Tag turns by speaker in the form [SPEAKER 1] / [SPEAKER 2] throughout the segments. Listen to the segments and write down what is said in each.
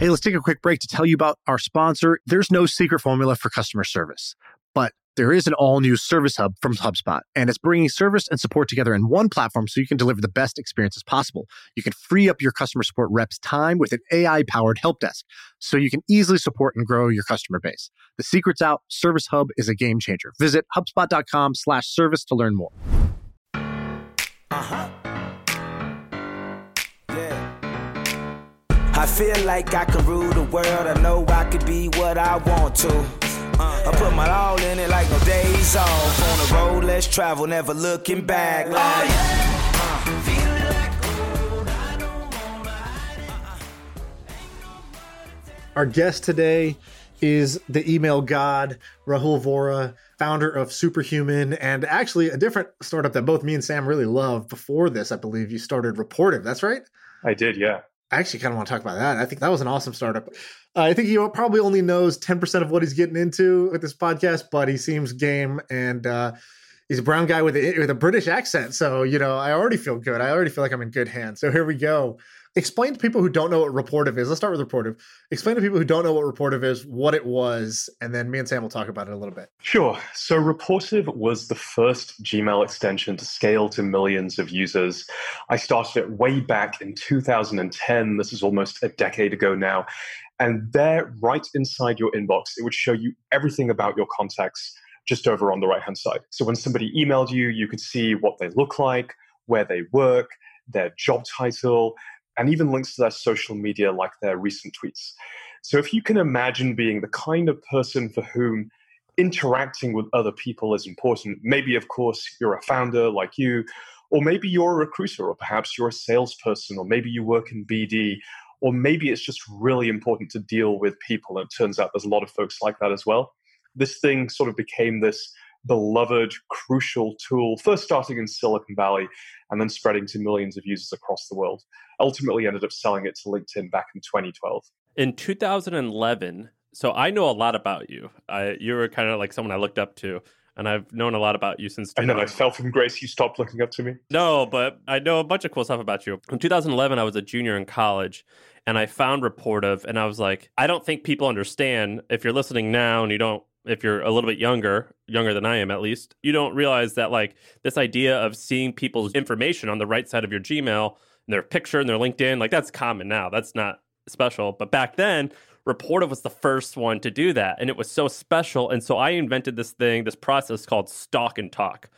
[SPEAKER 1] Hey, let's take a quick break to tell you about our sponsor. There's no secret formula for customer service, but there is an all new service hub from HubSpot, and it's bringing service and support together in one platform so you can deliver the best experiences possible. You can free up your customer support reps' time with an AI powered help desk so you can easily support and grow your customer base. The secret's out. Service Hub is a game changer. Visit HubSpot.com slash service to learn more.
[SPEAKER 2] I feel like I can rule the world. I know I could be what I want to. I put my all in it like no days off. On the road, let's travel, never looking back. Like,
[SPEAKER 1] Our guest today is the email god, Rahul Vohra, founder of Superhuman, and actually a different startup that both me and Sam really love. Before this, I believe you started Rapportive. That's right?
[SPEAKER 3] I did, yeah.
[SPEAKER 1] I actually kind of want to talk about that. I think that was an awesome startup. Uh, I think he probably only knows 10% of what he's getting into with this podcast, but he seems game and uh, he's a brown guy with a, with a British accent. So, you know, I already feel good. I already feel like I'm in good hands. So here we go explain to people who don't know what Rapportive is. Let's start with Rapportive. Explain to people who don't know what Rapportive is, what it was, and then me and Sam will talk about it a little bit.
[SPEAKER 3] Sure. So Rapportive was the first Gmail extension to scale to millions of users. I started it way back in 2010. This is almost a decade ago now. And there, right inside your inbox, it would show you everything about your contacts just over on the right hand side. So when somebody emailed you, you could see what they look like, where they work, their job title, and even links to their social media, like their recent tweets. So if you can imagine being the kind of person for whom interacting with other people is important, maybe, of course, you're a founder like you, or maybe you're a recruiter, or perhaps you're a salesperson, or maybe you work in BD, or maybe it's just really important to deal with people. And it turns out there's a lot of folks like that as well. This thing sort of became this beloved, crucial tool, first starting in Silicon Valley and then spreading to millions of users across the world. Ultimately, ended up selling it to LinkedIn back in 2012.
[SPEAKER 4] In 2011, so I know a lot about you. I, you were kind of like someone I looked up to. And I've known a lot about you since.
[SPEAKER 3] And then I fell from grace. You stopped looking up to me.
[SPEAKER 4] No, but I know a bunch of cool stuff about you. In 2011, I was a junior in college, and I found Rapportive, and I was like, I don't think people understand. If you're listening now and you don't if you're a little bit younger, younger than I am at least, you don't realize that like this idea of seeing people's information on the right side of your Gmail, their picture and their LinkedIn, like that's common now. That's not special. But back then, Rapportive was the first one to do that. And it was so special. And so I invented this thing, this process called Stalk and Talk.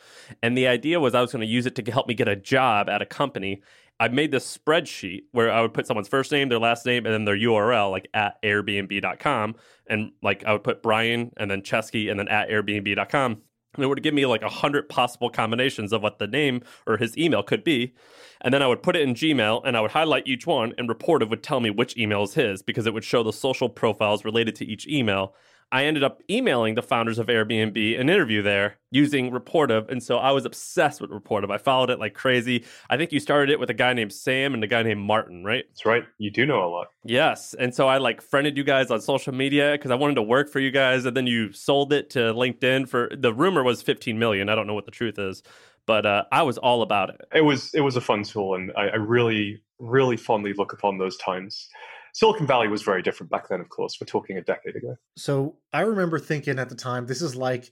[SPEAKER 4] And the idea was I was going to use it to help me get a job at a company. I made this spreadsheet where I would put someone's first name, their last name, and then their URL, like at Airbnb.com. And like I would put Brian and then Chesky and then at Airbnb.com. And it would give me like a hundred possible combinations of what the name or his email could be. And then I would put it in Gmail and I would highlight each one, and Rapportive would tell me which email is his because it would show the social profiles related to each email. I ended up emailing the founders of Airbnb an interview there using Rapportive. And so I was obsessed with Rapportive. I followed it like crazy. I think you started it with a guy named Sam and a guy named Martin, right?
[SPEAKER 3] That's right. You do know a lot.
[SPEAKER 4] Yes. And so I like friended you guys on social media because I wanted to work for you guys. And then you sold it to LinkedIn for the rumor was 15 million. I don't know what the truth is. But uh, I was all about it.
[SPEAKER 3] It was it was a fun tool, and I, I really really fondly look upon those times. Silicon Valley was very different back then, of course. We're talking a decade ago.
[SPEAKER 1] So I remember thinking at the time, this is like,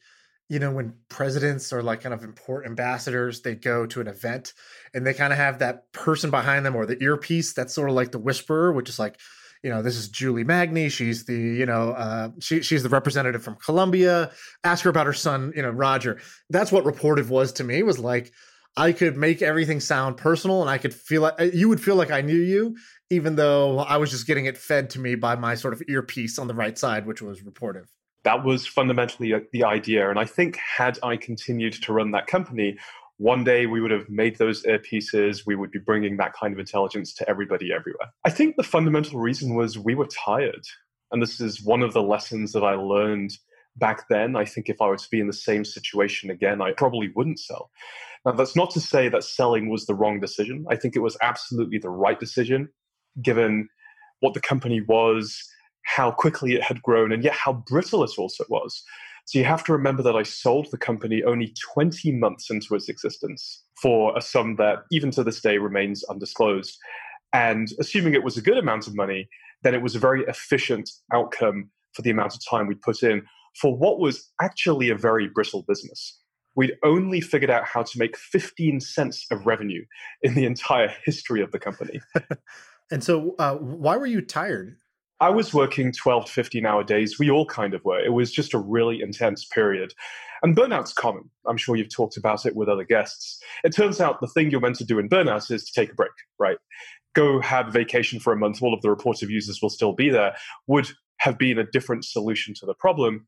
[SPEAKER 1] you know, when presidents or like kind of important ambassadors, they go to an event and they kind of have that person behind them or the earpiece that's sort of like the whisperer, which is like, you know, this is Julie Magny. She's the, you know, uh, she, she's the representative from Columbia. Ask her about her son, you know, Roger. That's what Rapportive was to me. Was like, I could make everything sound personal, and I could feel like you would feel like I knew you, even though I was just getting it fed to me by my sort of earpiece on the right side, which was Rapportive.
[SPEAKER 3] That was fundamentally the idea. And I think, had I continued to run that company, one day we would have made those earpieces. We would be bringing that kind of intelligence to everybody everywhere. I think the fundamental reason was we were tired. And this is one of the lessons that I learned back then. I think if I were to be in the same situation again, I probably wouldn't sell. Now, that's not to say that selling was the wrong decision. I think it was absolutely the right decision given what the company was, how quickly it had grown, and yet how brittle it also was. So you have to remember that I sold the company only 20 months into its existence for a sum that even to this day remains undisclosed. And assuming it was a good amount of money, then it was a very efficient outcome for the amount of time we put in for what was actually a very brittle business. We'd only figured out how to make 15 cents of revenue in the entire history of the company.
[SPEAKER 1] and so, uh, why were you tired?
[SPEAKER 3] I was working 12 to 15 hour days. We all kind of were. It was just a really intense period. And burnout's common. I'm sure you've talked about it with other guests. It turns out the thing you're meant to do in burnout is to take a break, right? Go have vacation for a month, all of the reports of users will still be there, would have been a different solution to the problem.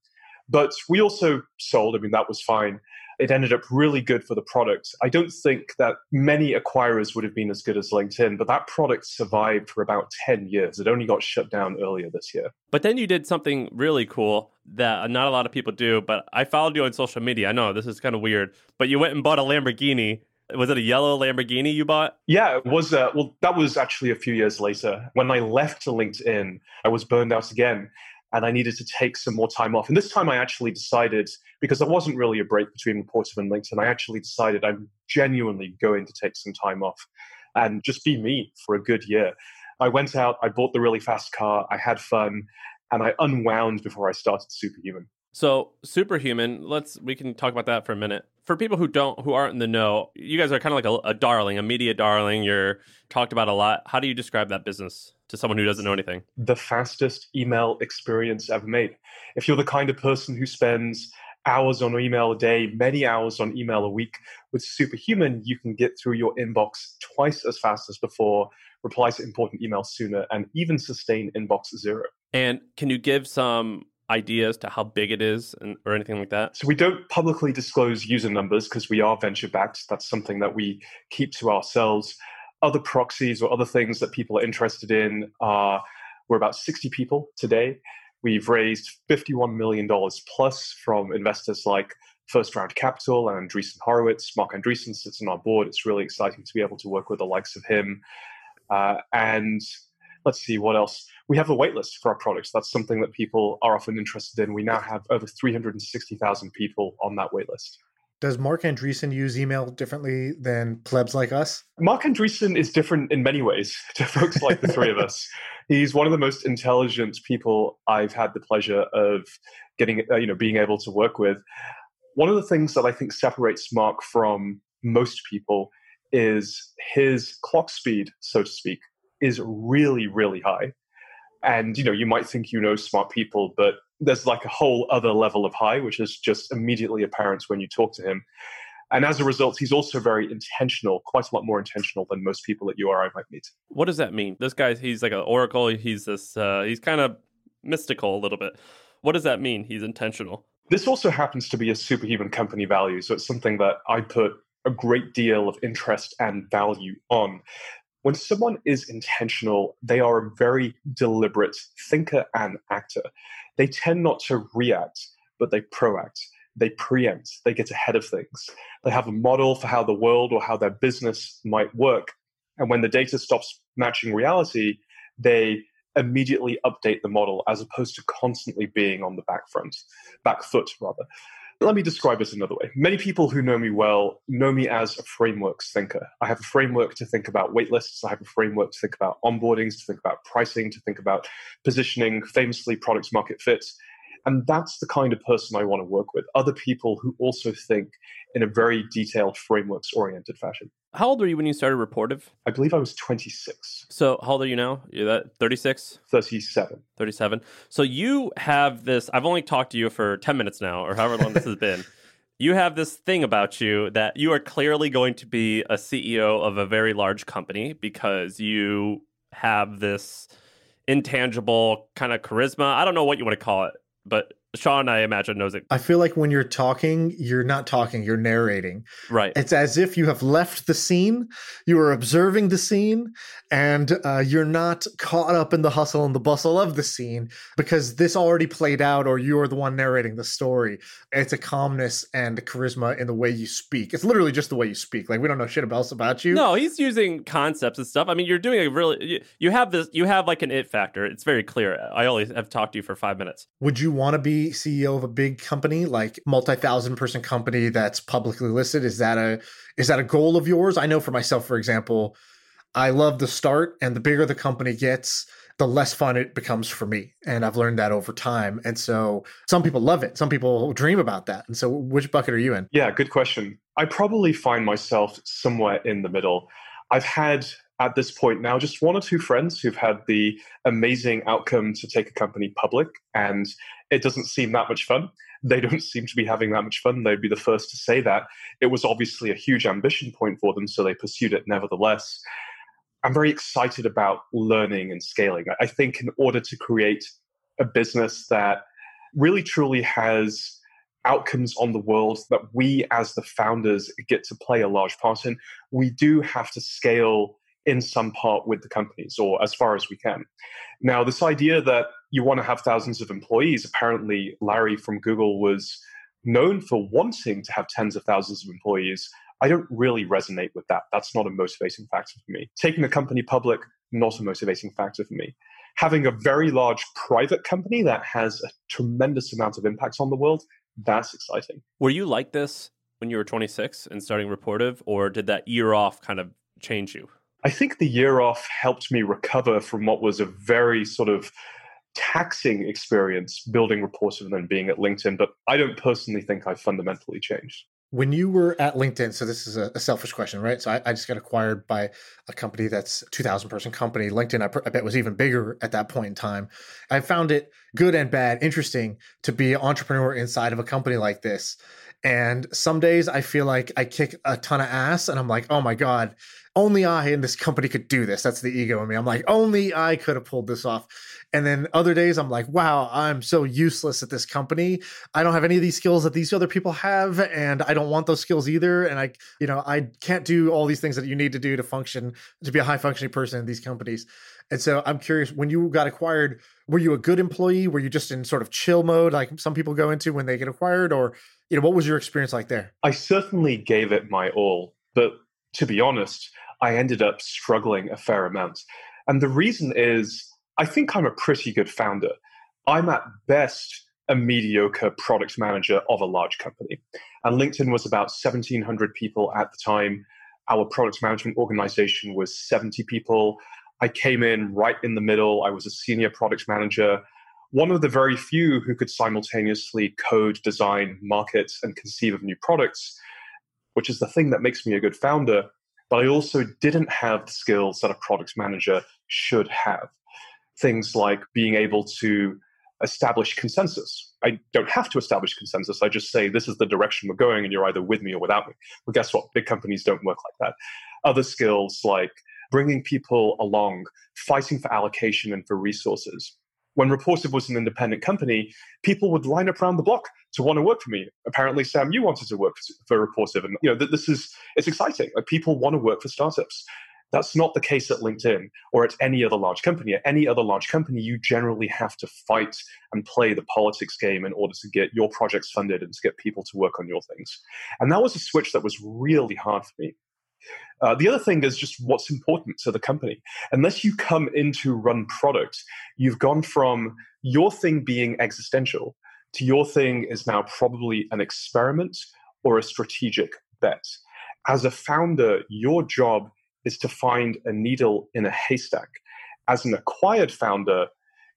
[SPEAKER 3] But we also sold, I mean, that was fine. It ended up really good for the product. I don't think that many acquirers would have been as good as LinkedIn, but that product survived for about 10 years. It only got shut down earlier this year.
[SPEAKER 4] But then you did something really cool that not a lot of people do, but I followed you on social media. I know this is kind of weird, but you went and bought a Lamborghini was it a yellow Lamborghini you bought?
[SPEAKER 3] Yeah, it was. Uh, well, that was actually a few years later. When I left LinkedIn, I was burned out again and I needed to take some more time off. And this time I actually decided, because there wasn't really a break between Portive and LinkedIn, I actually decided I'm genuinely going to take some time off and just be me for a good year. I went out, I bought the really fast car, I had fun, and I unwound before I started Superhuman.
[SPEAKER 4] So superhuman, let's we can talk about that for a minute. For people who don't who aren't in the know, you guys are kind of like a, a darling, a media darling. You're talked about a lot. How do you describe that business to someone who doesn't know anything?
[SPEAKER 3] The fastest email experience ever made. If you're the kind of person who spends hours on email a day, many hours on email a week, with Superhuman, you can get through your inbox twice as fast as before, reply to important emails sooner, and even sustain inbox zero.
[SPEAKER 4] And can you give some ideas to how big it is and, or anything like that?
[SPEAKER 3] So we don't publicly disclose user numbers because we are venture backed. That's something that we keep to ourselves. Other proxies or other things that people are interested in are we're about 60 people today. We've raised $51 million plus from investors like First Round Capital and Andreessen Horowitz. Marc Andreessen sits on our board. It's really exciting to be able to work with the likes of him. Uh, and let's see what else. We have a waitlist for our products. That's something that people are often interested in. We now have over 360,000 people on that waitlist.
[SPEAKER 1] Does Marc Andreessen use email differently than plebs like us?
[SPEAKER 3] Marc Andreessen is different in many ways to folks like the three of us. He's one of the most intelligent people I've had the pleasure of getting, uh, you know, being able to work with. One of the things that I think separates Marc from most people is his clock speed, so to speak is really, really high. And you know, you might think you know smart people, but there's like a whole other level of high, which is just immediately apparent when you talk to him. And as a result, he's also very intentional, quite a lot more intentional than most people at URI might meet.
[SPEAKER 4] What does that mean? This guy, he's like an oracle. He's this, uh, he's kind of mystical a little bit. What does that mean? He's intentional.
[SPEAKER 3] This also happens to be a superhuman company value. So it's something that I put a great deal of interest and value on when someone is intentional, they are a very deliberate thinker and actor. They tend not to react, but they proact. They preempt. They get ahead of things. They have a model for how the world or how their business might work. And when the data stops matching reality, they immediately update the model as opposed to constantly being on the back front, back foot rather. Let me describe it another way. Many people who know me well know me as a frameworks thinker. I have a framework to think about waitlists. I have a framework to think about onboardings, to think about pricing, to think about positioning, famously products market fits. And that's the kind of person I want to work with. Other people who also think in a very detailed, frameworks oriented fashion.
[SPEAKER 4] How old were you when you started Rapportive?
[SPEAKER 3] I believe I was 26.
[SPEAKER 4] So, how old are you now? You're that 36?
[SPEAKER 3] 37.
[SPEAKER 4] 37. So, you have this. I've only talked to you for 10 minutes now, or however long this has been. You have this thing about you that you are clearly going to be a CEO of a very large company because you have this intangible kind of charisma. I don't know what you want to call it but Shaan, I imagine, knows it.
[SPEAKER 1] I feel like when you're talking, you're not talking, you're narrating.
[SPEAKER 4] Right.
[SPEAKER 1] It's as if you have left the scene, you are observing the scene, and uh, you're not caught up in the hustle and the bustle of the scene because this already played out, or you're the one narrating the story. It's a calmness and charisma in the way you speak. It's literally just the way you speak. Like, we don't know shit else about you.
[SPEAKER 4] No, he's using concepts and stuff. I mean, you're doing a really, you, you have this, you have like an it factor. It's very clear. I only have talked to you for five minutes.
[SPEAKER 1] Would you want to be CEO of a big company, like multi-thousand person company that's publicly listed? Is that a is that a goal of yours? I know for myself, for example, I love the start, and the bigger the company gets, the less fun it becomes for me. And I've learned that over time. And so some people love it. Some people dream about that. And so which bucket are you in?
[SPEAKER 3] Yeah, good question. I probably find myself somewhere in the middle. I've had at this point now just one or two friends who've had the amazing outcome to take a company public and it doesn't seem that much fun. They don't seem to be having that much fun. They'd be the first to say that. It was obviously a huge ambition point for them so they pursued it nevertheless. I'm very excited about learning and scaling. I think in order to create a business that really truly has outcomes on the world that we as the founders get to play a large part in we do have to scale in some part with the companies or as far as we can. Now, this idea that you want to have thousands of employees, apparently, Larry from Google was known for wanting to have tens of thousands of employees. I don't really resonate with that. That's not a motivating factor for me. Taking a company public, not a motivating factor for me. Having a very large private company that has a tremendous amount of impact on the world, that's exciting.
[SPEAKER 4] Were you like this when you were 26 and starting Rapportive, or did that year off kind of change you?
[SPEAKER 3] I think the year off helped me recover from what was a very sort of taxing experience building Rapportive and then being at LinkedIn, but I don't personally think I fundamentally changed.
[SPEAKER 1] When you were at LinkedIn, so this is a, a selfish question, right? So I, I, just got acquired by a company that's 2,000 person company. LinkedIn, I, I bet, was even bigger at that point in time. I found it good and bad, interesting to be an entrepreneur inside of a company like this. And some days I feel like I kick a ton of ass and I'm like, oh my God, only I in this company could do this. That's the ego in me. I'm like, only I could have pulled this off. And then other days I'm like, wow, I'm so useless at this company. I don't have any of these skills that these other people have. And I don't want those skills either. And I, you know, I can't do all these things that you need to do to function, to be a high functioning person in these companies. And so I'm curious, when you got acquired, were you a good employee? Were you just in sort of chill mode, like some people go into when they get acquired? Or, you know, what was your experience like there?
[SPEAKER 3] I certainly gave it my all. But to be honest, I ended up struggling a fair amount. And the reason is I think I'm a pretty good founder. I'm at best a mediocre product manager of a large company. And LinkedIn was about 1,700 people at the time. Our product management organization was 70 people. I came in right in the middle. I was a senior product manager, one of the very few who could simultaneously code, design, market, and conceive of new products, which is the thing that makes me a good founder but I also didn't have the skills that a product manager should have. Things like being able to establish consensus. I don't have to establish consensus. I just say, this is the direction we're going, and you're either with me or without me. Well, guess what? Big companies don't work like that. Other skills like bringing people along, fighting for allocation and for resources. When Rapportive was an independent company, people would line up around the block to want to work for me. Apparently, Sam, you wanted to work for Rapportive, and you know that this is it's exciting. Like people want to work for startups. That's not the case at LinkedIn or at any other large company. At any other large company, you generally have to fight and play the politics game in order to get your projects funded and to get people to work on your things. And that was a switch that was really hard for me. Uh, the other thing is just what's important to the company. Unless you come into run product, you've gone from your thing being existential to your thing is now probably an experiment or a strategic bet. As a founder, your job is to find a needle in a haystack. As an acquired founder,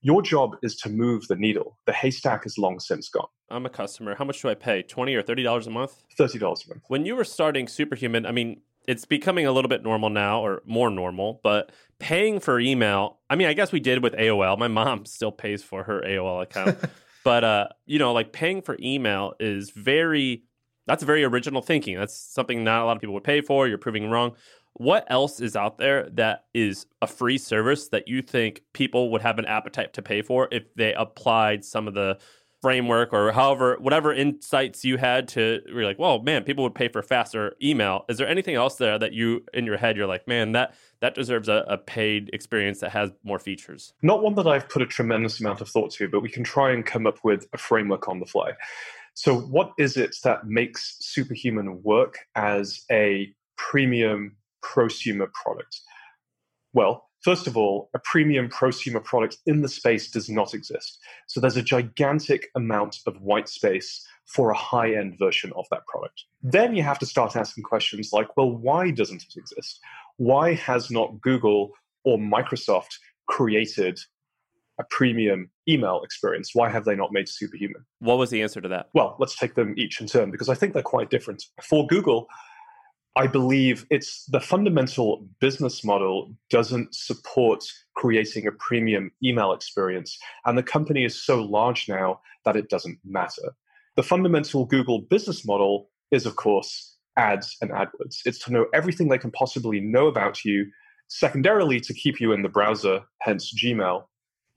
[SPEAKER 3] your job is to move the needle. The haystack is long since gone.
[SPEAKER 4] I'm a customer. How much do I pay? 20 or $30 a month?
[SPEAKER 3] $30 a month.
[SPEAKER 4] When you were starting Superhuman, I mean, it's becoming a little bit normal now or more normal, but paying for email, I mean, I guess we did with AOL. My mom still pays for her AOL account. but uh, you know, like paying for email is very that's very original thinking. That's something not a lot of people would pay for. You're proving wrong. What else is out there that is a free service that you think people would have an appetite to pay for if they applied some of the framework or however whatever insights you had to you're like well man people would pay for faster email. Is there anything else there that you in your head you're like man that that deserves a, a paid experience that has more features
[SPEAKER 3] not one that i've put a tremendous amount of thought to but we can try and come up with a framework on the fly. So what is it that makes superhuman work as a premium prosumer product? Well First of all, a premium prosumer product in the space does not exist. So there's a gigantic amount of white space for a high end version of that product. Then you have to start asking questions like, well, why doesn't it exist? Why has not Google or Microsoft created a premium email experience. Why have they not made superhuman?
[SPEAKER 4] What was the answer to that?
[SPEAKER 3] Well, let's take them each in turn because I think they're quite different. For Google, I believe it's the fundamental business model doesn't support creating a premium email experience. And the company is so large now that it doesn't matter. The fundamental Google business model is, of course, ads and AdWords. It's to know everything they can possibly know about you, secondarily, to keep you in the browser, hence Gmail.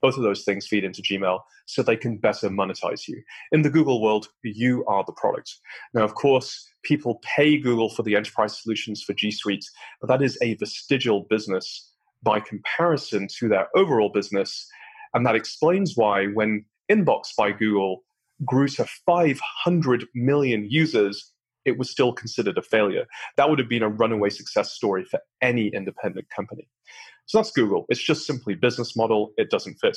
[SPEAKER 3] Both of those things feed into Gmail so they can better monetize you. In the Google world, you are the product. Now, of course, people pay Google for the enterprise solutions for G Suite, but that is a vestigial business by comparison to their overall business. And that explains why, when Inbox by Google grew to 500 million users, it was still considered a failure. That would have been a runaway success story for any independent company. So that's Google. It's just simply business model. It doesn't fit.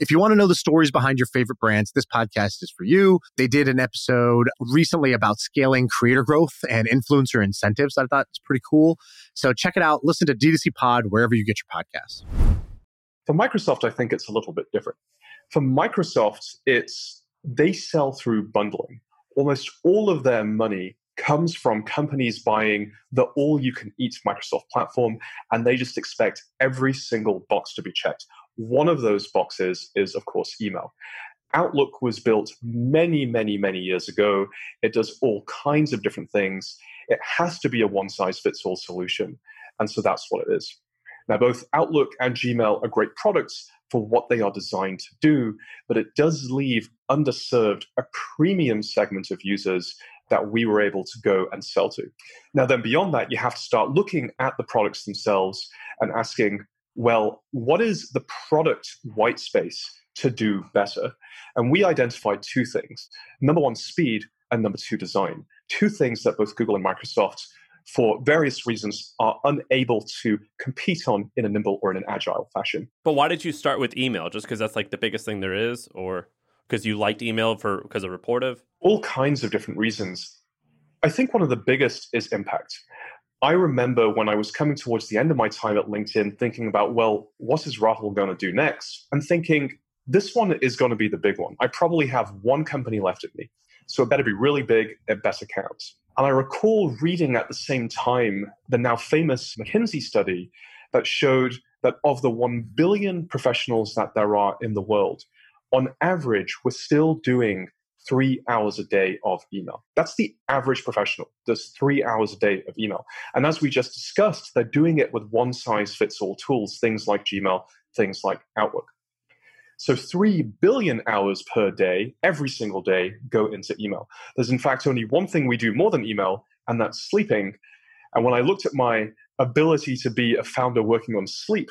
[SPEAKER 5] If you want to know the stories behind your favorite brands, this podcast is for you. They did an episode recently about scaling creator growth and influencer incentives. I thought it's pretty cool. So check it out. Listen to D2C Pod wherever you get your podcasts.
[SPEAKER 3] For Microsoft, I think it's a little bit different. For Microsoft, it's they sell through bundling. Almost all of their money comes from companies buying the all you can eat Microsoft platform, and they just expect every single box to be checked. One of those boxes is, of course, email. Outlook was built many, many, many years ago. It does all kinds of different things. It has to be a one size fits all solution. And so that's what it is. Now, both Outlook and Gmail are great products for what they are designed to do, but it does leave underserved a premium segment of users that we were able to go and sell to. Now, then beyond that, you have to start looking at the products themselves and asking, well, what is the product white space to do better? And we identified two things number one, speed, and number two, design. Two things that both Google and Microsoft, for various reasons, are unable to compete on in a nimble or in an agile fashion.
[SPEAKER 4] But why did you start with email? Just because that's like the biggest thing there is, or because you liked email for because of Rapportive?
[SPEAKER 3] All kinds of different reasons. I think one of the biggest is impact. I remember when I was coming towards the end of my time at LinkedIn thinking about, well, what is Rahul going to do next? And thinking, this one is going to be the big one. I probably have one company left at me. So it better be really big, it better count. And I recall reading at the same time the now famous McKinsey study that showed that of the 1 billion professionals that there are in the world, on average, we're still doing three hours a day of email. That's the average professional, does three hours a day of email. And as we just discussed, they're doing it with one size fits all tools, things like Gmail, things like Outlook. So 3 billion hours per day, every single day, go into email. There's in fact only one thing we do more than email, and that's sleeping. And when I looked at my ability to be a founder working on sleep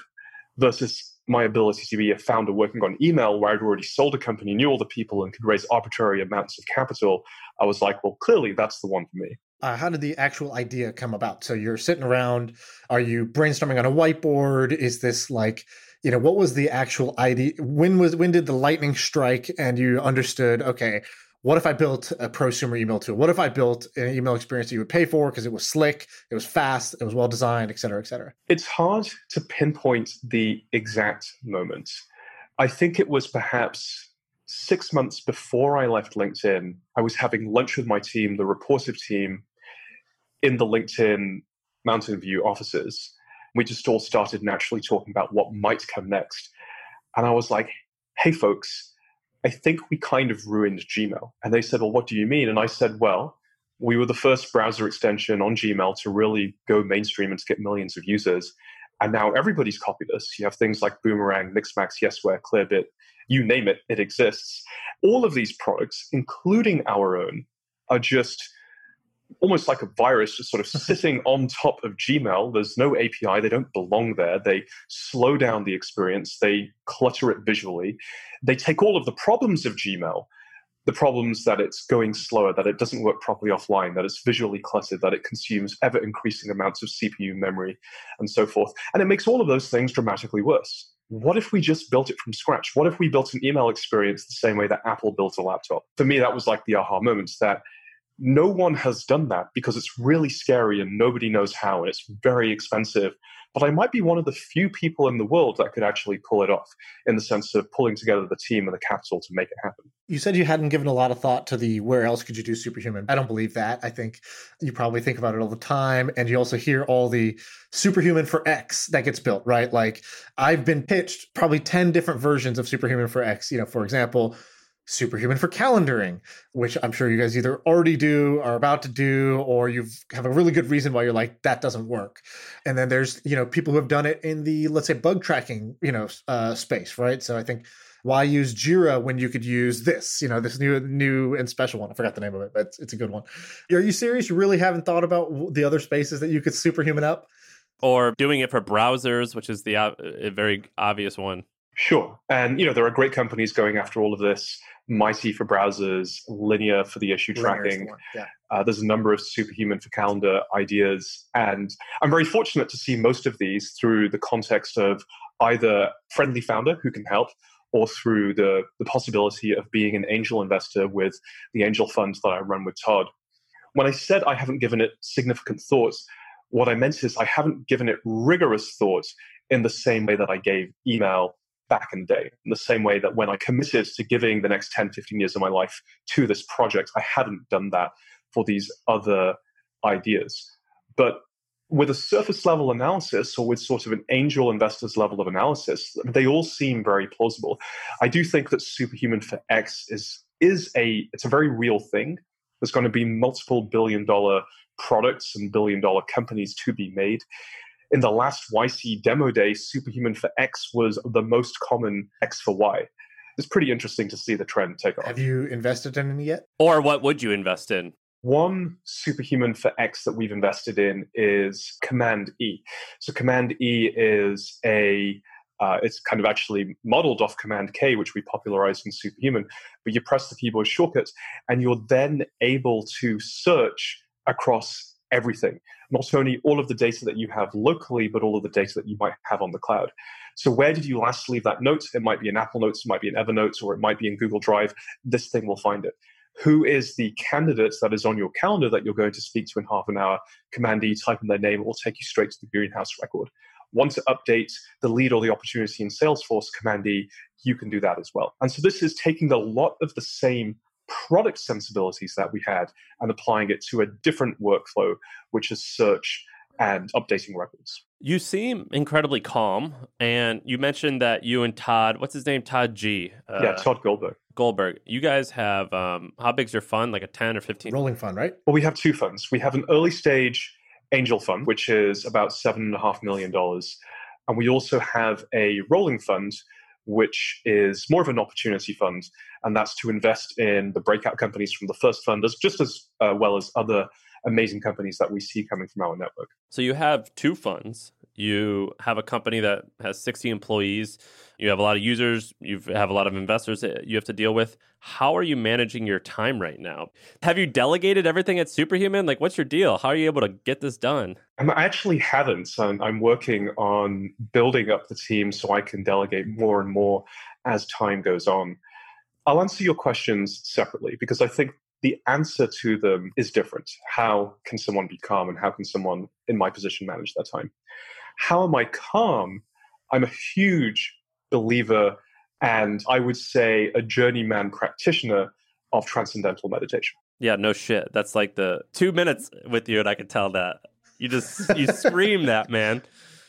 [SPEAKER 3] versus my ability to be a founder working on email where I'd already sold a company, knew all the people, and could raise arbitrary amounts of capital, I was like, well, clearly that's the one for me.
[SPEAKER 1] Uh, how did the actual idea come about? So you're sitting around, are you brainstorming on a whiteboard? Is this like, you know, what was the actual idea? When was when did the lightning strike and you understood, okay, what if I built a prosumer email tool? What if I built an email experience that you would pay for because it was slick, it was fast, it was well designed, et cetera, et cetera?
[SPEAKER 3] It's hard to pinpoint the exact moment. I think it was perhaps six months before I left LinkedIn. I was having lunch with my team, the Rapportive team, in the LinkedIn Mountain View offices. We just all started naturally talking about what might come next. And I was like, hey, folks, I think we kind of ruined Gmail. And they said, Well, what do you mean? And I said, Well, we were the first browser extension on Gmail to really go mainstream and to get millions of users. And now everybody's copied us. You have things like Boomerang, Mixmax, Yesware, Clearbit, you name it, it exists. All of these products, including our own, are just almost like a virus just sort of sitting on top of Gmail. There's no API, they don't belong there. They slow down the experience, they clutter it visually. They take all of the problems of Gmail the problems that it's going slower, that it doesn't work properly offline, that it's visually cluttered, that it consumes ever increasing amounts of CPU memory, and so forth. And it makes all of those things dramatically worse. What if we just built it from scratch? What if we built an email experience the same way that Apple built a laptop? For me, that was like the aha moments that no one has done that because it's really scary and nobody knows how, and it's very expensive but I might be one of the few people in the world that could actually pull it off in the sense of pulling together the team and the capital to make it happen.
[SPEAKER 1] You said you hadn't given a lot of thought to the where else could you do superhuman. I don't believe that. I think you probably think about it all the time. And you also hear all the superhuman for X that gets built, right? Like I've been pitched probably 10 different versions of superhuman for X. You know, for example, superhuman for calendaring which i'm sure you guys either already do are about to do or you have a really good reason why you're like that doesn't work. And then there's you know people who have done it in the let's say bug tracking you know uh, space right? So i think why use jira when you could use this? You know this new new and special one. I forgot the name of it but it's, it's a good one. Are you serious? You really haven't thought about the other spaces that you could superhuman up?
[SPEAKER 4] Or doing it for browsers which is the uh, very obvious one
[SPEAKER 3] Sure. And, you know, there are great companies going after all of this. Mighty for browsers, Linear for the issue tracking. The yeah. uh, there's a number of superhuman for calendar ideas. And I'm very fortunate to see most of these through the context of either friendly founder who can help or through the, the possibility of being an angel investor with the angel fund that I run with Todd. When I said I haven't given it significant thoughts, what I meant is I haven't given it rigorous thoughts in the same way that I gave email back in the day, in the same way that when I committed to giving the next 10, 15 years of my life to this project, I hadn't done that for these other ideas. But with a surface level analysis or with sort of an angel investors level of analysis, they all seem very plausible. I do think that Superhuman for X is is a it's a very real thing. There's going to be multiple billion dollar products and billion dollar companies to be made in the last YC demo day, Superhuman for X was the most common X for Y. It's pretty interesting to see the trend take off.
[SPEAKER 1] Have you invested in any yet?
[SPEAKER 4] Or what would you invest in?
[SPEAKER 3] One superhuman for X that we've invested in is Command E. So Command E is a uh, it's kind of actually modeled off Command K, which we popularized in Superhuman. But you press the keyboard shortcut, and you're then able to search across everything not only all of the data that you have locally, but all of the data that you might have on the cloud. So, where did you last leave that note? It might be in Apple Notes, it might be in Evernote, or it might be in Google Drive. This thing will find it. Who is the candidate that is on your calendar that you're going to speak to in half an hour? Command E, type in their name, it will take you straight to the greenhouse record. Want to update the lead or the opportunity in Salesforce, Command E, you can do that as well. And so this is taking a lot of the same product sensibilities that we had and applying it to a different workflow, which is search and updating records.
[SPEAKER 4] You seem incredibly calm, and you mentioned that you and Todd, what's his name, Todd G.
[SPEAKER 3] Uh, yeah, Todd Goldberg.
[SPEAKER 4] Goldberg. You guys have um, how big's your fund? Like a ten or fifteen?
[SPEAKER 1] Rolling fund, right?
[SPEAKER 3] Well, we have two funds. We have an early stage angel fund, which is about seven and a half million dollars, and we also have a rolling fund, which is more of an opportunity fund, and that's to invest in the breakout companies from the first funders, just as uh, well as other amazing companies that we see coming from our network.
[SPEAKER 4] So you have two funds. You have a company that has 60 employees. You have a lot of users. You have a lot of investors that you have to deal with. How are you managing your time right now? Have you delegated everything at Superhuman? Like, what's your deal? How are you able to get this done?
[SPEAKER 3] I actually haven't. I'm, I'm working on building up the team so I can delegate more and more as time goes on. I'll answer your questions separately because I think the answer to them is different. How can someone be calm and how can someone in my position manage their time? How am I calm? I'm a huge believer and I would say a journeyman practitioner of transcendental meditation.
[SPEAKER 4] Yeah, no shit. That's like the two minutes with you, and I can tell that. You just you scream that, man.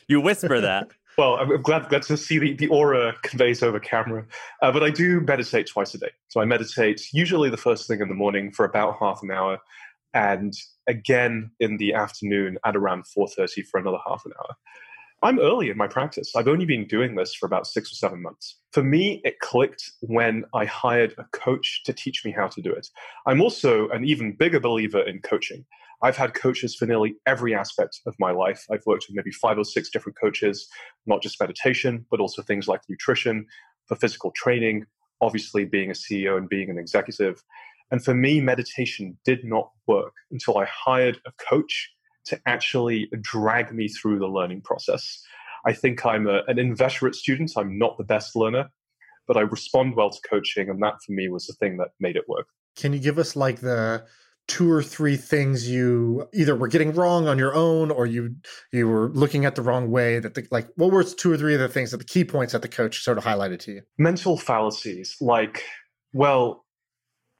[SPEAKER 4] You whisper that.
[SPEAKER 3] Well, I'm glad, glad to see the, the aura conveys over camera. Uh, but I do meditate twice a day. So I meditate usually the first thing in the morning for about half an hour, and again in the afternoon at around 4.30 for another half an hour. I'm early in my practice. I've only been doing this for about six or seven months. For me, it clicked when I hired a coach to teach me how to do it. I'm also an even bigger believer in coaching. I've had coaches for nearly every aspect of my life. I've worked with maybe five or six different coaches, not just meditation, but also things like nutrition, for physical training, obviously being a CEO and being an executive. And for me, meditation did not work until I hired a coach to actually drag me through the learning process. I think I'm a, an inveterate student. I'm not the best learner, but I respond well to coaching. And that for me was the thing that made it work.
[SPEAKER 1] Can you give us like the two or three things you either were getting wrong on your own or you you were looking at the wrong way that the, like what were two or three of the things that the key points that the coach sort of highlighted to you
[SPEAKER 3] mental fallacies like well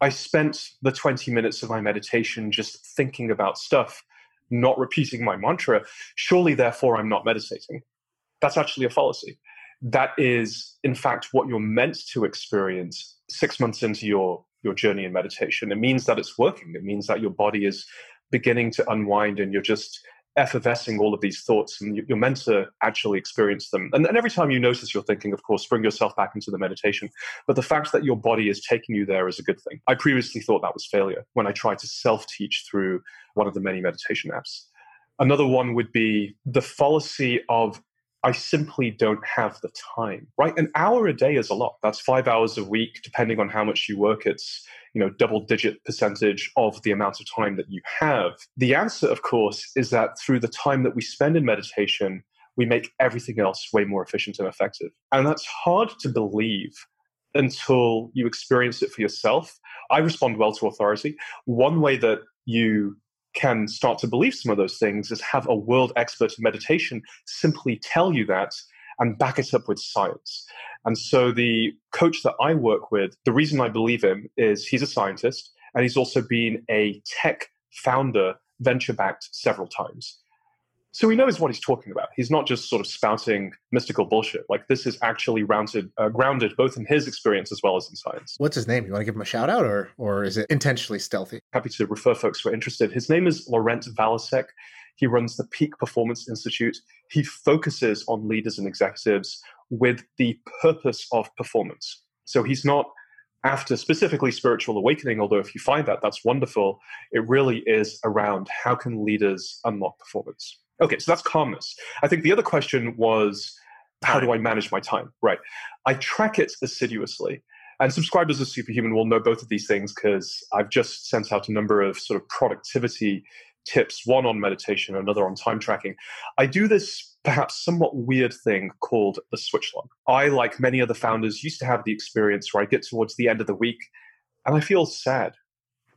[SPEAKER 3] i spent the 20 minutes of my meditation just thinking about stuff not repeating my mantra, surely therefore I'm not meditating. That's actually a fallacy. That is, in fact, what you're meant to experience six months into your, your journey in meditation. It means that it's working. It means that your body is beginning to unwind and you're just effervescing all of these thoughts and you're meant to actually experience them. And, and every time you notice you're thinking, of course, bring yourself back into the meditation. But the fact that your body is taking you there is a good thing. I previously thought that was failure when I tried to self teach through one of the many meditation apps. Another one would be the fallacy of I simply don't have the time, right? An hour a day is a lot. That's five hours a week, depending on how much you work. It's, you know, double digit percentage of the amount of time that you have. The answer, of course, is that through the time that we spend in meditation, we make everything else way more efficient and effective. And that's hard to believe until you experience it for yourself. I respond well to authority. One way that you can start to believe some of those things is have a world expert in meditation simply tell you that and back it up with science. And so the coach that I work with, the reason I believe him is he's a scientist and he's also been a tech founder, venture backed several times. So he knows what he's talking about. He's not just sort of spouting mystical bullshit. Like this is actually rounded, uh, grounded both in his experience as well as in science.
[SPEAKER 1] What's his name? You want to give him a shout out, or or is it intentionally stealthy?
[SPEAKER 3] Happy to refer folks who are interested. His name is Laurent Valasek. He runs the Peak Performance Institute. He focuses on leaders and executives with the purpose of performance. So he's not after specifically spiritual awakening, although if you find that, that's wonderful. It really is around how can leaders unlock performance. Okay, so that's calmness. I think the other question was how do I manage my time? Right. I track it assiduously. And subscribers of Superhuman will know both of these things because I've just sent out a number of sort of productivity tips, one on meditation, another on time tracking. I do this perhaps somewhat weird thing called the switch log. I, like many other founders, used to have the experience where I get towards the end of the week and I feel sad.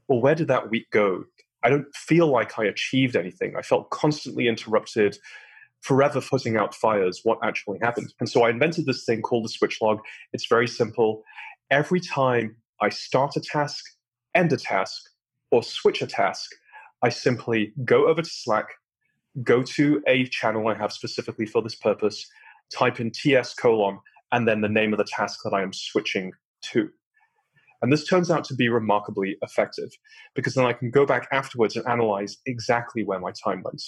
[SPEAKER 3] Well, where did that week go? I don't feel like I achieved anything. I felt constantly interrupted, forever putting out fires. What actually happened? And so I invented this thing called the switch log. It's very simple. Every time I start a task, end a task, or switch a task, I simply go over to Slack, go to a channel I have specifically for this purpose, type in TS colon, and then the name of the task that I am switching to. And this turns out to be remarkably effective because then I can go back afterwards and analyze exactly where my time went.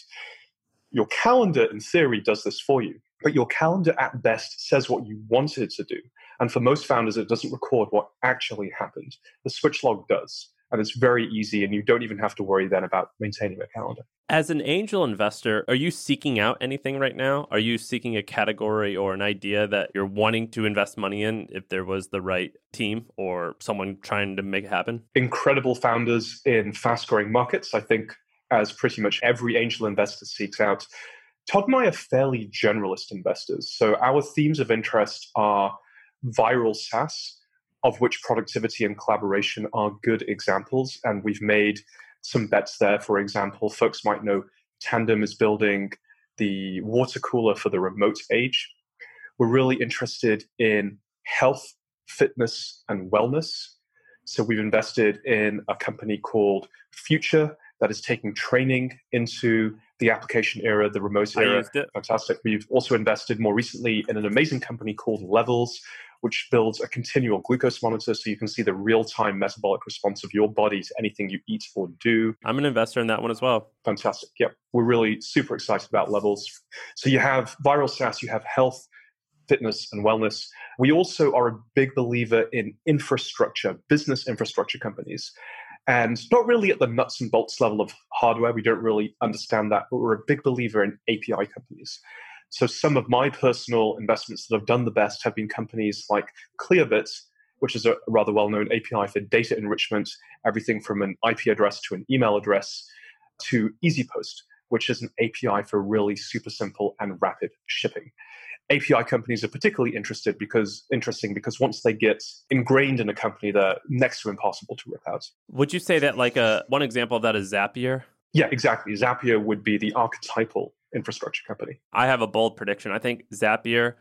[SPEAKER 3] Your calendar, in theory, does this for you, but your calendar at best says what you wanted to do. And for most founders, it doesn't record what actually happened. The switch log does and it's very easy and you don't even have to worry then about maintaining a calendar.
[SPEAKER 4] As an angel investor are you seeking out anything right now? Are you seeking a category or an idea that you're wanting to invest money in if there was the right team or someone trying to make it happen?
[SPEAKER 3] Incredible founders in fast growing markets. I think as pretty much every angel investor seeks out todd and i are fairly generalist investors. So our themes of interest are viral SaaS of which productivity and collaboration are good examples. And we've made some bets there. For example, folks might know Tandem is building the water cooler for the remote age. We're really interested in health, fitness, and wellness. So we've invested in a company called Future that is taking training into the application era, the remote era. Fantastic. We've also invested more recently in an amazing company called Levels, which builds a continual glucose monitor so you can see the real time metabolic response of your body to anything you eat or do.
[SPEAKER 4] I'm an investor in that one as well.
[SPEAKER 3] Fantastic. Yep. We're really super excited about levels. So you have viral SaaS, you have health, fitness, and wellness. We also are a big believer in infrastructure, business infrastructure companies. And not really at the nuts and bolts level of hardware. We don't really understand that, but we're a big believer in API companies. So some of my personal investments that have done the best have been companies like Clearbit, which is a rather well-known API for data enrichment, everything from an IP address to an email address to EasyPost, which is an API for really super simple and rapid shipping. API companies are particularly interested because interesting because once they get ingrained in a company, they're next to impossible to rip out.
[SPEAKER 4] Would you say that like a one example of that is Zapier?
[SPEAKER 3] Yeah, exactly. Zapier would be the archetypal infrastructure company.
[SPEAKER 4] I have a bold prediction. I think Zapier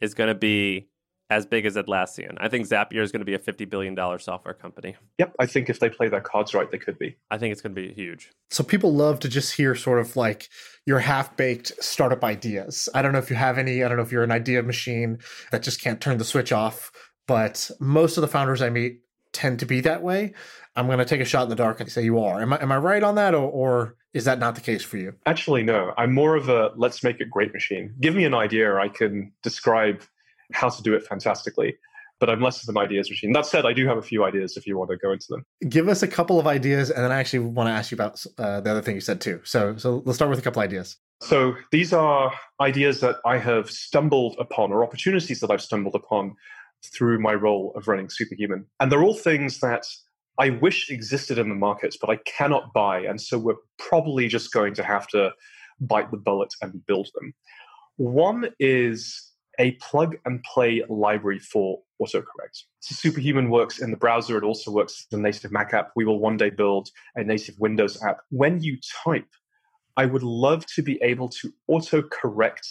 [SPEAKER 4] is going to be as big as Atlassian. I think Zapier is going to be a $50 billion software company.
[SPEAKER 3] Yep. I think if they play their cards right, they could be.
[SPEAKER 4] I think it's going to be huge.
[SPEAKER 1] So people love to just hear sort of like your half baked startup ideas. I don't know if you have any, I don't know if you're an idea machine that just can't turn the switch off, but most of the founders I meet tend to be that way. I'm going to take a shot in the dark and say you are. Am I, am I right on that, or, or is that not the case for you?
[SPEAKER 3] Actually, no. I'm more of a let's make it great machine. Give me an idea, I can describe how to do it fantastically. But I'm less of an ideas machine. That said, I do have a few ideas if you want to go into them.
[SPEAKER 1] Give us a couple of ideas, and then I actually want to ask you about uh, the other thing you said too. So, so let's start with a couple ideas.
[SPEAKER 3] So these are ideas that I have stumbled upon, or opportunities that I've stumbled upon through my role of running Superhuman, and they're all things that I wish existed in the markets, but I cannot buy, and so we're probably just going to have to bite the bullet and build them. One is a plug and play library for autocorrect. So Superhuman works in the browser. It also works in the native Mac app. We will one day build a native Windows app. When you type, I would love to be able to autocorrect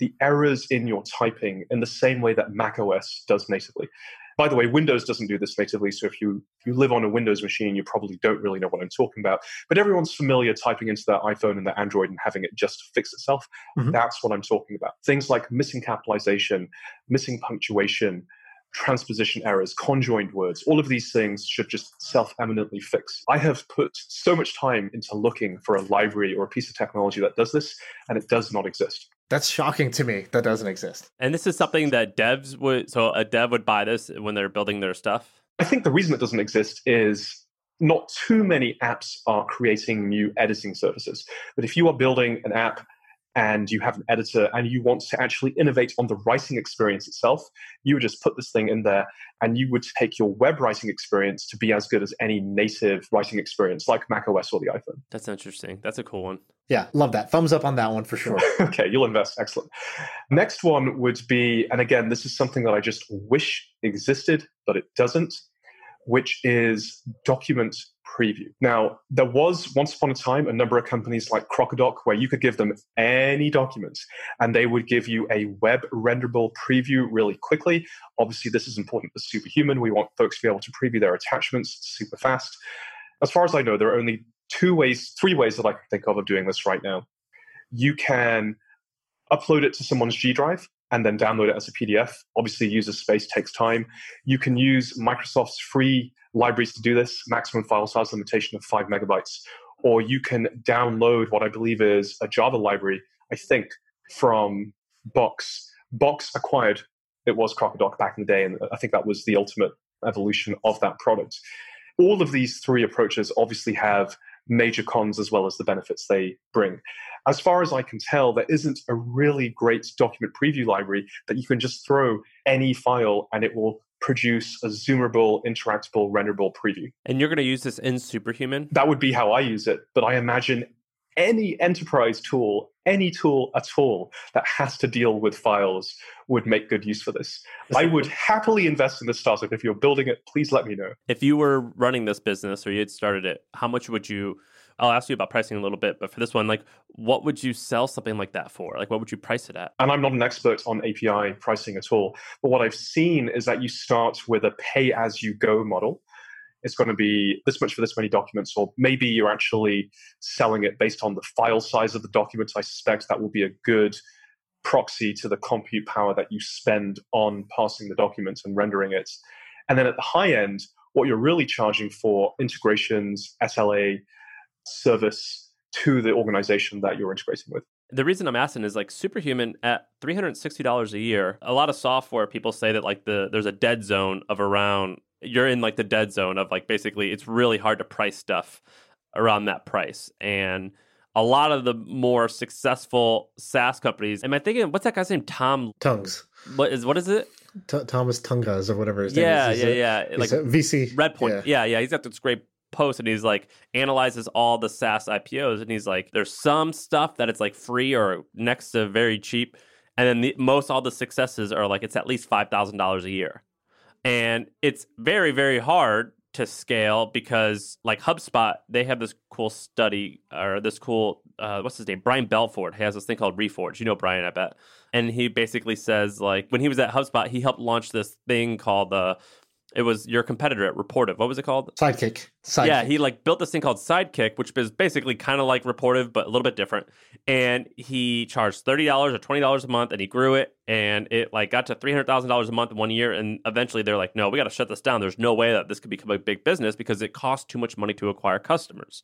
[SPEAKER 3] the errors in your typing in the same way that macOS does natively. By the way, Windows doesn't do this natively, so if you if you live on a Windows machine, you probably don't really know what I'm talking about. But everyone's familiar typing into their iPhone and their Android and having it just fix itself. Mm-hmm. That's what I'm talking about. Things like missing capitalization, missing punctuation, transposition errors, conjoined words, all of these things should just self eminently fix. I have put so much time into looking for a library or a piece of technology that does this, and it does not exist.
[SPEAKER 1] That's shocking to me. That doesn't exist.
[SPEAKER 4] And this is something that devs would, so a dev would buy this when they're building their stuff?
[SPEAKER 3] I think the reason it doesn't exist is not too many apps are creating new editing services. But if you are building an app and you have an editor and you want to actually innovate on the writing experience itself, you would just put this thing in there and you would take your web writing experience to be as good as any native writing experience like macOS or the iPhone.
[SPEAKER 4] That's interesting. That's a cool one.
[SPEAKER 1] Yeah, love that. Thumbs up on that one for sure.
[SPEAKER 3] okay, you'll invest. Excellent. Next one would be, and again, this is something that I just wish existed, but it doesn't, which is document preview. Now, there was once upon a time a number of companies like Crocodoc where you could give them any documents and they would give you a web renderable preview really quickly. Obviously, this is important for Superhuman. We want folks to be able to preview their attachments super fast. As far as I know, there are only two ways, three ways that I can think of of doing this right now. You can upload it to someone's G Drive and then download it as a PDF. Obviously, user space takes time. You can use Microsoft's free libraries to do this, maximum file size limitation of five megabytes. Or you can download what I believe is a Java library, I think, from Box. Box acquired, it was Crocodoc back in the day, and I think that was the ultimate evolution of that product. All of these three approaches obviously have major cons as well as the benefits they bring. As far as I can tell, there isn't a really great document preview library that you can just throw any file and it will produce a zoomable, interactable, renderable preview.
[SPEAKER 4] And you're going to use this in Superhuman?
[SPEAKER 3] That would be how I use it. But I imagine any enterprise tool, any tool at all that has to deal with files would make good use for this. I would happily invest in this startup. If you're building it, please let me know.
[SPEAKER 4] If you were running this business or you had started it, how much would you I'll ask you about pricing a little bit, but for this one, like what would you sell something like that for? Like what would you price it at?
[SPEAKER 3] And I'm not an expert on API pricing at all, but what I've seen is that you start with a pay as you go model. It's going to be this much for this many documents, or maybe you're actually selling it based on the file size of the documents. I suspect that will be a good proxy to the compute power that you spend on parsing the documents and rendering it. And then at the high end, what you're really charging for integrations, SLA, service to the organization that you're integrating with.
[SPEAKER 4] The reason I'm asking is like Superhuman at $360 a year. A lot of software people say that like the there's a dead zone of around you're in like the dead zone of like basically it's really hard to price stuff around that price. And a lot of the more successful SaaS companies. Am I thinking uh, what's that guy's name? Tom
[SPEAKER 1] Tongues.
[SPEAKER 4] What is what is it?
[SPEAKER 1] T- Thomas Tunguz or whatever his
[SPEAKER 4] yeah,
[SPEAKER 1] name is.
[SPEAKER 4] Yeah,
[SPEAKER 1] He's
[SPEAKER 4] yeah,
[SPEAKER 1] a,
[SPEAKER 4] yeah. Like
[SPEAKER 1] VC.
[SPEAKER 4] Redpoint. Yeah. yeah, yeah. He's got this great post and he's like analyzes all the SaaS IPOs and he's like, there's some stuff that it's like free or next to very cheap, and then the, most all the successes are like it's at least five thousand dollars a year, and it's very very hard to scale because like HubSpot, they have this cool study or this cool uh, what's his name? Brian Balfour has this thing called Reforge. You know Brian, I bet. And he basically says like when he was at HubSpot, he helped launch this thing called the it was your competitor at Rapportive. What was it called?
[SPEAKER 1] Sidekick. Sidekick.
[SPEAKER 4] Yeah, he like built this thing called Sidekick, which is basically kind of like Rapportive but a little bit different. And he charged thirty dollars or twenty dollars a month, and he grew it, and it like got to three hundred thousand dollars a month in one year. And eventually, they're like, "No, we got to shut this down. There's no way that this could become a big business because it costs too much money to acquire customers."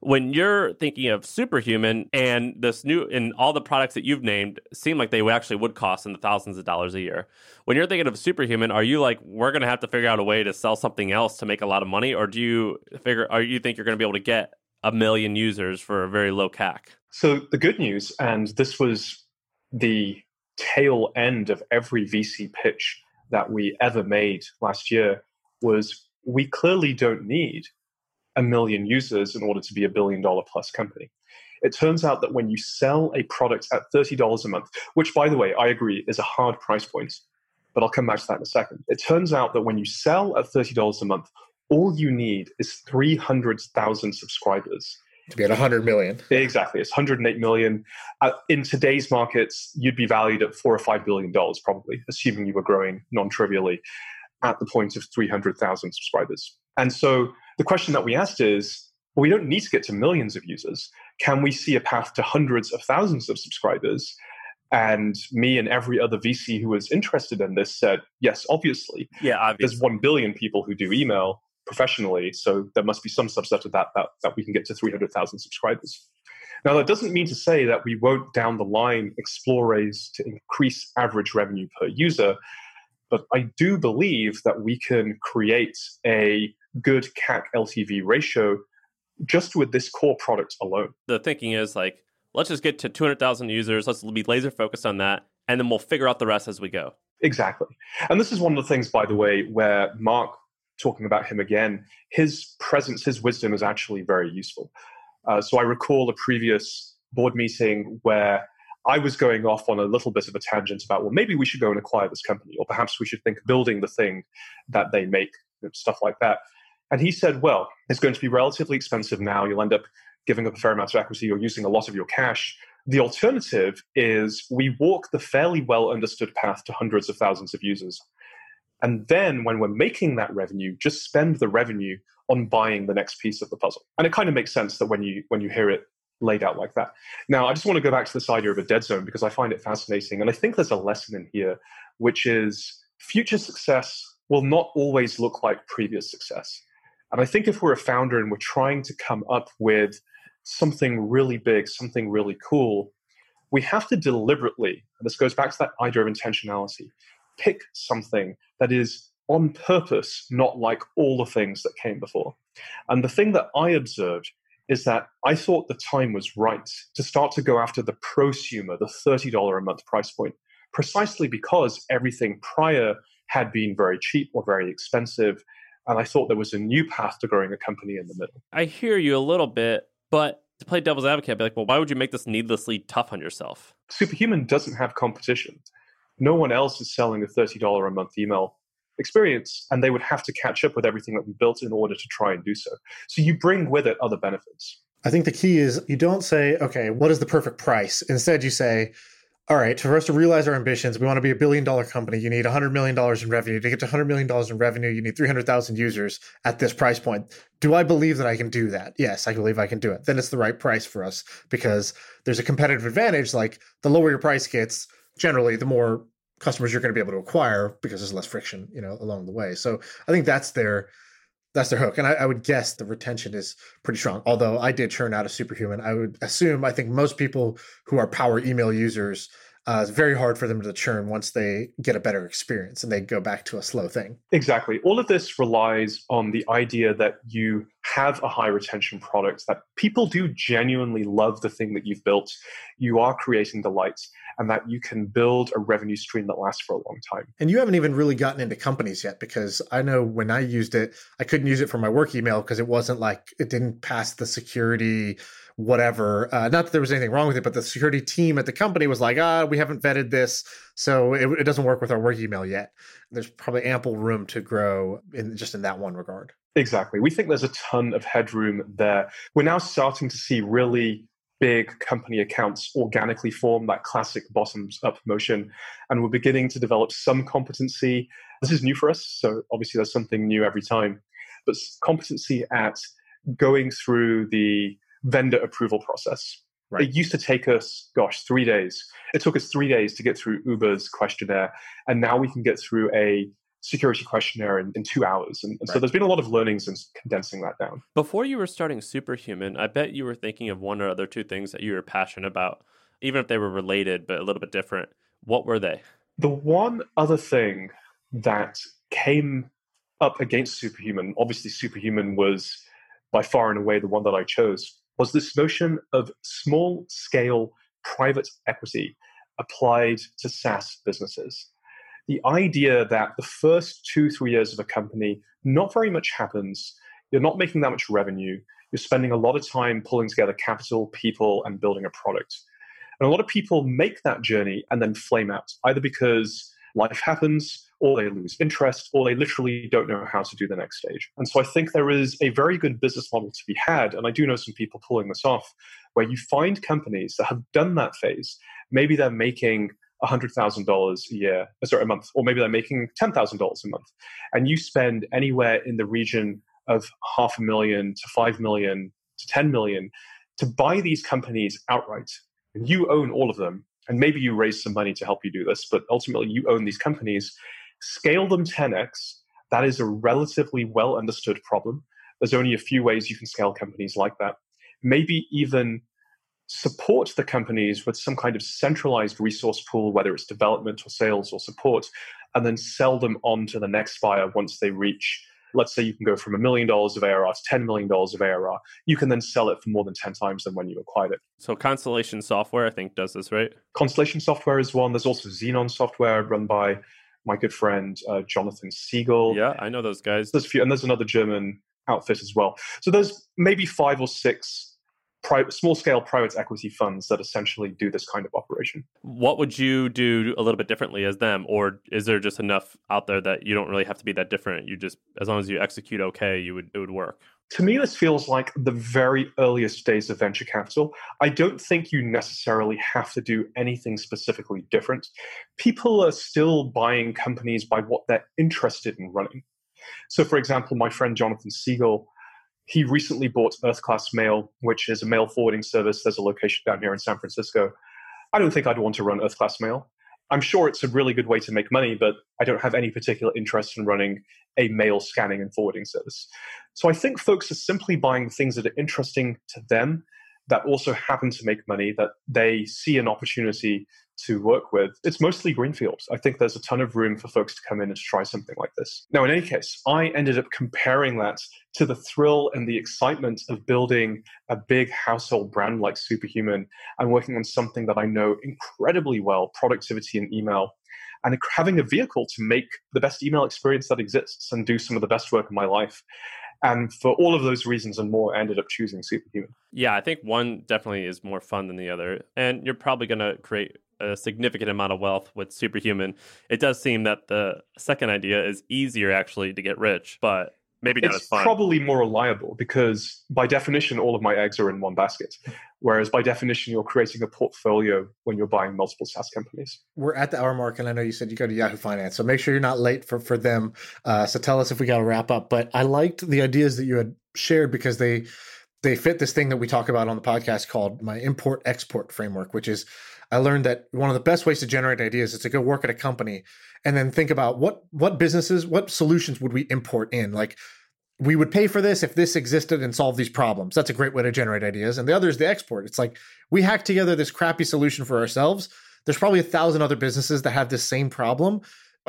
[SPEAKER 4] When you're thinking of superhuman and this new and all the products that you've named seem like they actually would cost in the thousands of dollars a year. When you're thinking of superhuman are you like we're going to have to figure out a way to sell something else to make a lot of money? Or do you figure are you think you're going to be able to get a million users for a very low cac?
[SPEAKER 3] So the good news and this was the tail end of every vc pitch that we ever made last year was we clearly don't need a million users in order to be a billion dollar plus company. It turns out that when you sell a product at $30 a month, which by the way, I agree is a hard price point, but I'll come back to that in a second. It turns out that when you sell at $30 a month, all you need is 300,000 subscribers.
[SPEAKER 1] To be at 100 million.
[SPEAKER 3] Exactly. It's 108 million. Uh, in today's markets, you'd be valued at four or five billion dollars, probably, assuming you were growing non trivially at the point of 300,000 subscribers. And so the question that we asked is well, we don't need to get to millions of users. Can we see a path to hundreds of thousands of subscribers? And me and every other VC who was interested in this said, yes, obviously.
[SPEAKER 4] Yeah, obviously.
[SPEAKER 3] There's 1 billion people who do email professionally. So there must be some subset of that that, that we can get to 300,000 subscribers. Now, that doesn't mean to say that we won't down the line explore ways to increase average revenue per user. But I do believe that we can create a good CAC LTV ratio just with this core product alone.
[SPEAKER 4] The thinking is like, let's just get to 200,000 users, let's be laser focused on that, and then we'll figure out the rest as we go.
[SPEAKER 3] Exactly. And this is one of the things, by the way, where Marc, talking about him again, his presence, his wisdom is actually very useful. Uh, so I recall a previous board meeting where I was going off on a little bit of a tangent about, well, maybe we should go and acquire this company, or perhaps we should think building the thing that they make, stuff like that. And he said, well, it's going to be relatively expensive now. You'll end up giving up a fair amount of equity You're using a lot of your cash. The alternative is we walk the fairly well understood path to hundreds of thousands of users. And then when we're making that revenue, just spend the revenue on buying the next piece of the puzzle. And it kind of makes sense that when you when you hear it laid out like that. Now, I just want to go back to this idea of a dead zone because I find it fascinating. And I think there's a lesson in here, which is future success will not always look like previous success. And I think if we're a founder and we're trying to come up with something really big, something really cool, we have to deliberately, and this goes back to that idea of intentionality, pick something that is on purpose, not like all the things that came before. And the thing that I observed is that I thought the time was right to start to go after the prosumer, the $30 a month price point, precisely because everything prior had been very cheap or very expensive and I thought there was a new path to growing a company in the middle.
[SPEAKER 4] I hear you a little bit, but to play devil's advocate, I'd be like, well, why would you make this needlessly tough on yourself?
[SPEAKER 3] Superhuman doesn't have competition. No one else is selling a $30 a month email experience, and they would have to catch up with everything that we built in order to try and do so. So you bring with it other benefits.
[SPEAKER 1] I think the key is you don't say, okay, what is the perfect price? Instead, you say, all right, for us to realize our ambitions, we want to be a billion dollar company. You need $100 million in revenue. To get to $100 million in revenue, you need 300,000 users at this price point. Do I believe that I can do that? Yes, I believe I can do it. Then it's the right price for us because there's a competitive advantage. Like the lower your price gets, generally, the more customers you're going to be able to acquire because there's less friction, you know, along the way. So I think that's their that's their hook. And I, I, would guess the retention is pretty strong. Although I did churn out a superhuman, I would assume I think most people who are power email users, uh, it's very hard for them to churn once they get a better experience and they go back to a slow thing.
[SPEAKER 3] Exactly. All of this relies on the idea that you have a high retention product, that people do genuinely love the thing that you've built. You are creating delights and that you can build a revenue stream that lasts for a long time.
[SPEAKER 1] And you haven't even really gotten into companies yet because I know when I used it, I couldn't use it for my work email because it wasn't like it didn't pass the security whatever. Uh, not that there was anything wrong with it, but the security team at the company was like, ah, we haven't vetted this, so it, it doesn't work with our work email yet. There's probably ample room to grow in just in that one regard.
[SPEAKER 3] Exactly. We think there's a ton of headroom there. We're now starting to see really big company accounts organically form that classic bottoms up motion. And we're beginning to develop some competency. This is new for us. So obviously, there's something new every time. But competency at going through the vendor approval process. Right. It used to take us, gosh, three days. It took us three days to get through Uber's questionnaire. And now we can get through a security questionnaire in, in two hours. And, and right. so there's been a lot of learnings in condensing that down.
[SPEAKER 4] Before you were starting Superhuman, I bet you were thinking of one or other two things that you were passionate about, even if they were related but a little bit different. What were they?
[SPEAKER 3] The one other thing that came up against Superhuman, obviously, Superhuman was by far and away the one that I chose, was this notion of small scale private equity applied to SaaS businesses the idea that the first two, three years of a company, not very much happens. You're not making that much revenue. You're spending a lot of time pulling together capital, people, and building a product. And a lot of people make that journey and then flame out, either because life happens, or they lose interest, or they literally don't know how to do the next stage. And so I think there is a very good business model to be had. And I do know some people pulling this off, where you find companies that have done that phase. Maybe they're making $100,000 a year, uh, sorry, a month, or maybe they're making $10,000 a month, and you spend anywhere in the region of half a million to 5 million to 10 million to buy these companies outright. And you own all of them. And maybe you raise some money to help you do this, but ultimately you own these companies. Scale them 10x. That is a relatively well understood problem. There's only a few ways you can scale companies like that. Maybe even support the companies with some kind of centralized resource pool, whether it's development or sales or support, and then sell them on to the next buyer once they reach. Let's say you can go from a million dollars of ARR to $10 million of ARR. You can then sell it for more than 10 times than when you acquired it.
[SPEAKER 4] So, Constellation Software, I think, does this, right?
[SPEAKER 3] Constellation Software is one. There's also Xenon Software run by my good friend uh, Jonathan Siegel.
[SPEAKER 4] Yeah, I know those guys.
[SPEAKER 3] There's a few, and there's another German outfit as well. So, there's maybe five or six private, small scale private equity funds that essentially do this kind of operation.
[SPEAKER 4] What would you do a little bit differently as them, or is there just enough out there that you don't really have to be that different? You just, as long as you execute okay, you would it would work.
[SPEAKER 3] To me, this feels like the very earliest days of venture capital. I don't think you necessarily have to do anything specifically different. People are still buying companies by what they're interested in running. So, for example, my friend Jonathan Siegel he recently bought Earth Class Mail, which is a mail forwarding service. There's a location down here in San Francisco. I don't think I'd want to run Earth Class Mail. I'm sure it's a really good way to make money, but I don't have any particular interest in running a mail scanning and forwarding service. So I think folks are simply buying things that are interesting to them that also happen to make money, that they see an opportunity to work with, it's mostly greenfield. I think there's a ton of room for folks to come in and try something like this. Now, in any case, I ended up comparing that to the thrill and the excitement of building a big household brand like Superhuman and working on something that I know incredibly well productivity and email. And having a vehicle to make the best email experience that exists and do some of the best work in my life. And for all of those reasons and more, I ended up choosing Superhuman.
[SPEAKER 4] Yeah, I think one definitely is more fun than the other. And you're probably going to create a significant amount of wealth with Superhuman. It does seem that the second idea is easier actually to get rich, but maybe not
[SPEAKER 3] it's
[SPEAKER 4] as fun.
[SPEAKER 3] probably more reliable because by definition all of my eggs are in one basket whereas by definition you're creating a portfolio when you're buying multiple saas companies
[SPEAKER 1] We're at the hour mark, and I know you said you go to Yahoo Finance, so make sure you're not late for for them. Uh, so tell us if we got to wrap up. But I liked the ideas that you had shared because they they fit this thing that we talk about on the podcast called my import export framework, which is I learned that one of the best ways to generate ideas is to go work at a company and then think about what what businesses, what solutions would we import in, like. We would pay for this if this existed and solve these problems. That's a great way to generate ideas. And the other is the export. It's like we hack together this crappy solution for ourselves there's probably a thousand other businesses that have this same problem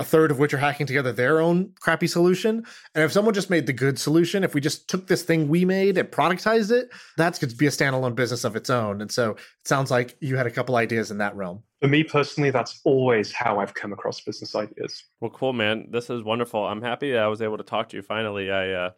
[SPEAKER 1] a third of which are hacking together their own crappy solution and if someone just made the good solution if we just took this thing we made and productized it that's going to be a standalone business of its own and so it sounds like you had a couple ideas in that realm
[SPEAKER 3] for me personally that's always how i've come across business ideas
[SPEAKER 4] Well, cool, man. This is wonderful. I'm happy that I was able to talk to you finally. I, uh,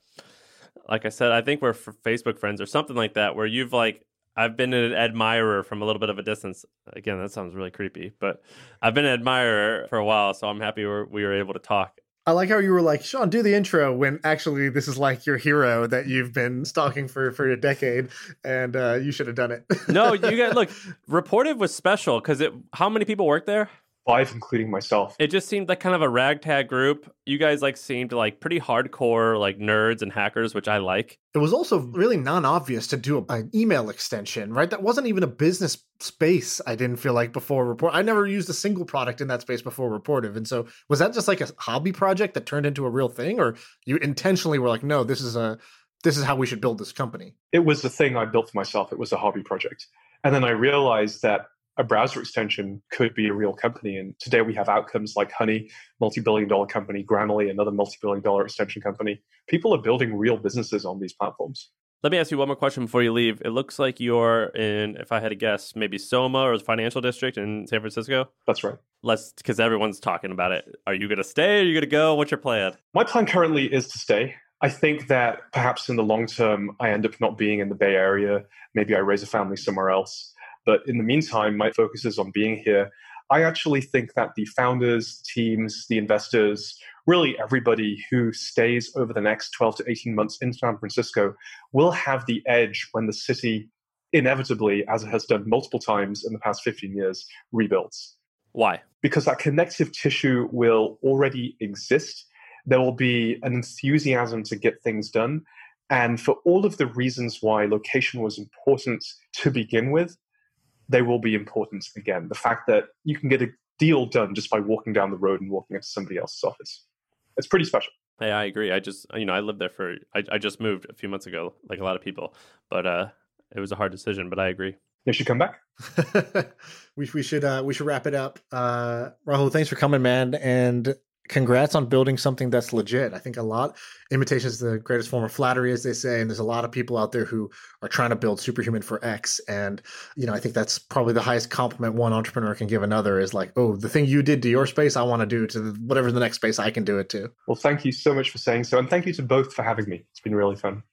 [SPEAKER 4] like I said, I think we're Facebook friends or something like that, where you've like, I've been an admirer from a little bit of a distance. Again, that sounds really creepy, but I've been an admirer for a while, so I'm happy we're, we were able to talk.
[SPEAKER 1] i like how you were like Shaan do the intro when actually this is like your hero that you've been stalking for for a decade and uh, you should have done it
[SPEAKER 4] No, you got look. Rapportive was special because it. How many people work there?
[SPEAKER 3] Five including myself
[SPEAKER 4] It just seemed like kind of a ragtag group. You guys like seemed like pretty hardcore, like nerds and hackers, which I like.
[SPEAKER 1] It was also really non-obvious to do a- an email extension, right? That wasn't even a business space. I didn't feel like before report. I never used a single product in that space before Rapportive, and so was that just like a hobby project that turned into a real thing, or you intentionally were like, no, this is a this is how we should build this company.
[SPEAKER 3] it was the thing i built for myself it was a hobby project and then i realized that a browser extension could be a real company and today we have outcomes like honey multi-billion dollar company grammarly another multi-billion dollar extension company people are building real businesses on these platforms
[SPEAKER 4] Let me ask you one more question before you leave. It looks like you're in, if I had to guess, maybe Soma or the financial district in San Francisco.
[SPEAKER 3] that's right
[SPEAKER 4] Let's, because everyone's talking about it. Are you going to stay? Are you going to go? What's your plan?
[SPEAKER 3] My plan currently is to stay. I think that perhaps in the long term, I end up not being in the Bay Area. Maybe I raise a family somewhere else. But in the meantime, my focus is on being here. I actually think that the founders, teams, the investors, really everybody who stays over the next 12 to 18 months in San Francisco will have the edge when the city inevitably, as it has done multiple times in the past 15 years, rebuilds
[SPEAKER 4] Why?
[SPEAKER 3] because that connective tissue will already exist. There will be an enthusiasm to get things done. And for all of the reasons why location was important to begin with, they will be important again. The fact that you can get a deal done just by walking down the road and walking into somebody else's office. It's pretty special.
[SPEAKER 4] Hey, I agree. I just, you know, I lived there for, I, I just moved a few months ago, like a lot of people, but uh, it was a hard decision, but I agree.
[SPEAKER 3] You should come back.
[SPEAKER 1] we we should uh we should wrap it up. Uh Rahul, thanks for coming, man, and congrats on building something that's legit. I think a lot imitation is the greatest form of flattery, as they say, and there's a lot of people out there who are trying to build superhuman for X. And you know, I think that's probably the highest compliment one entrepreneur can give another is like, oh, the thing you did to your space, I want to do to whatever the next space I can do it to.
[SPEAKER 3] Well, thank you so much for saying so. And thank you to both for having me. It's been really fun.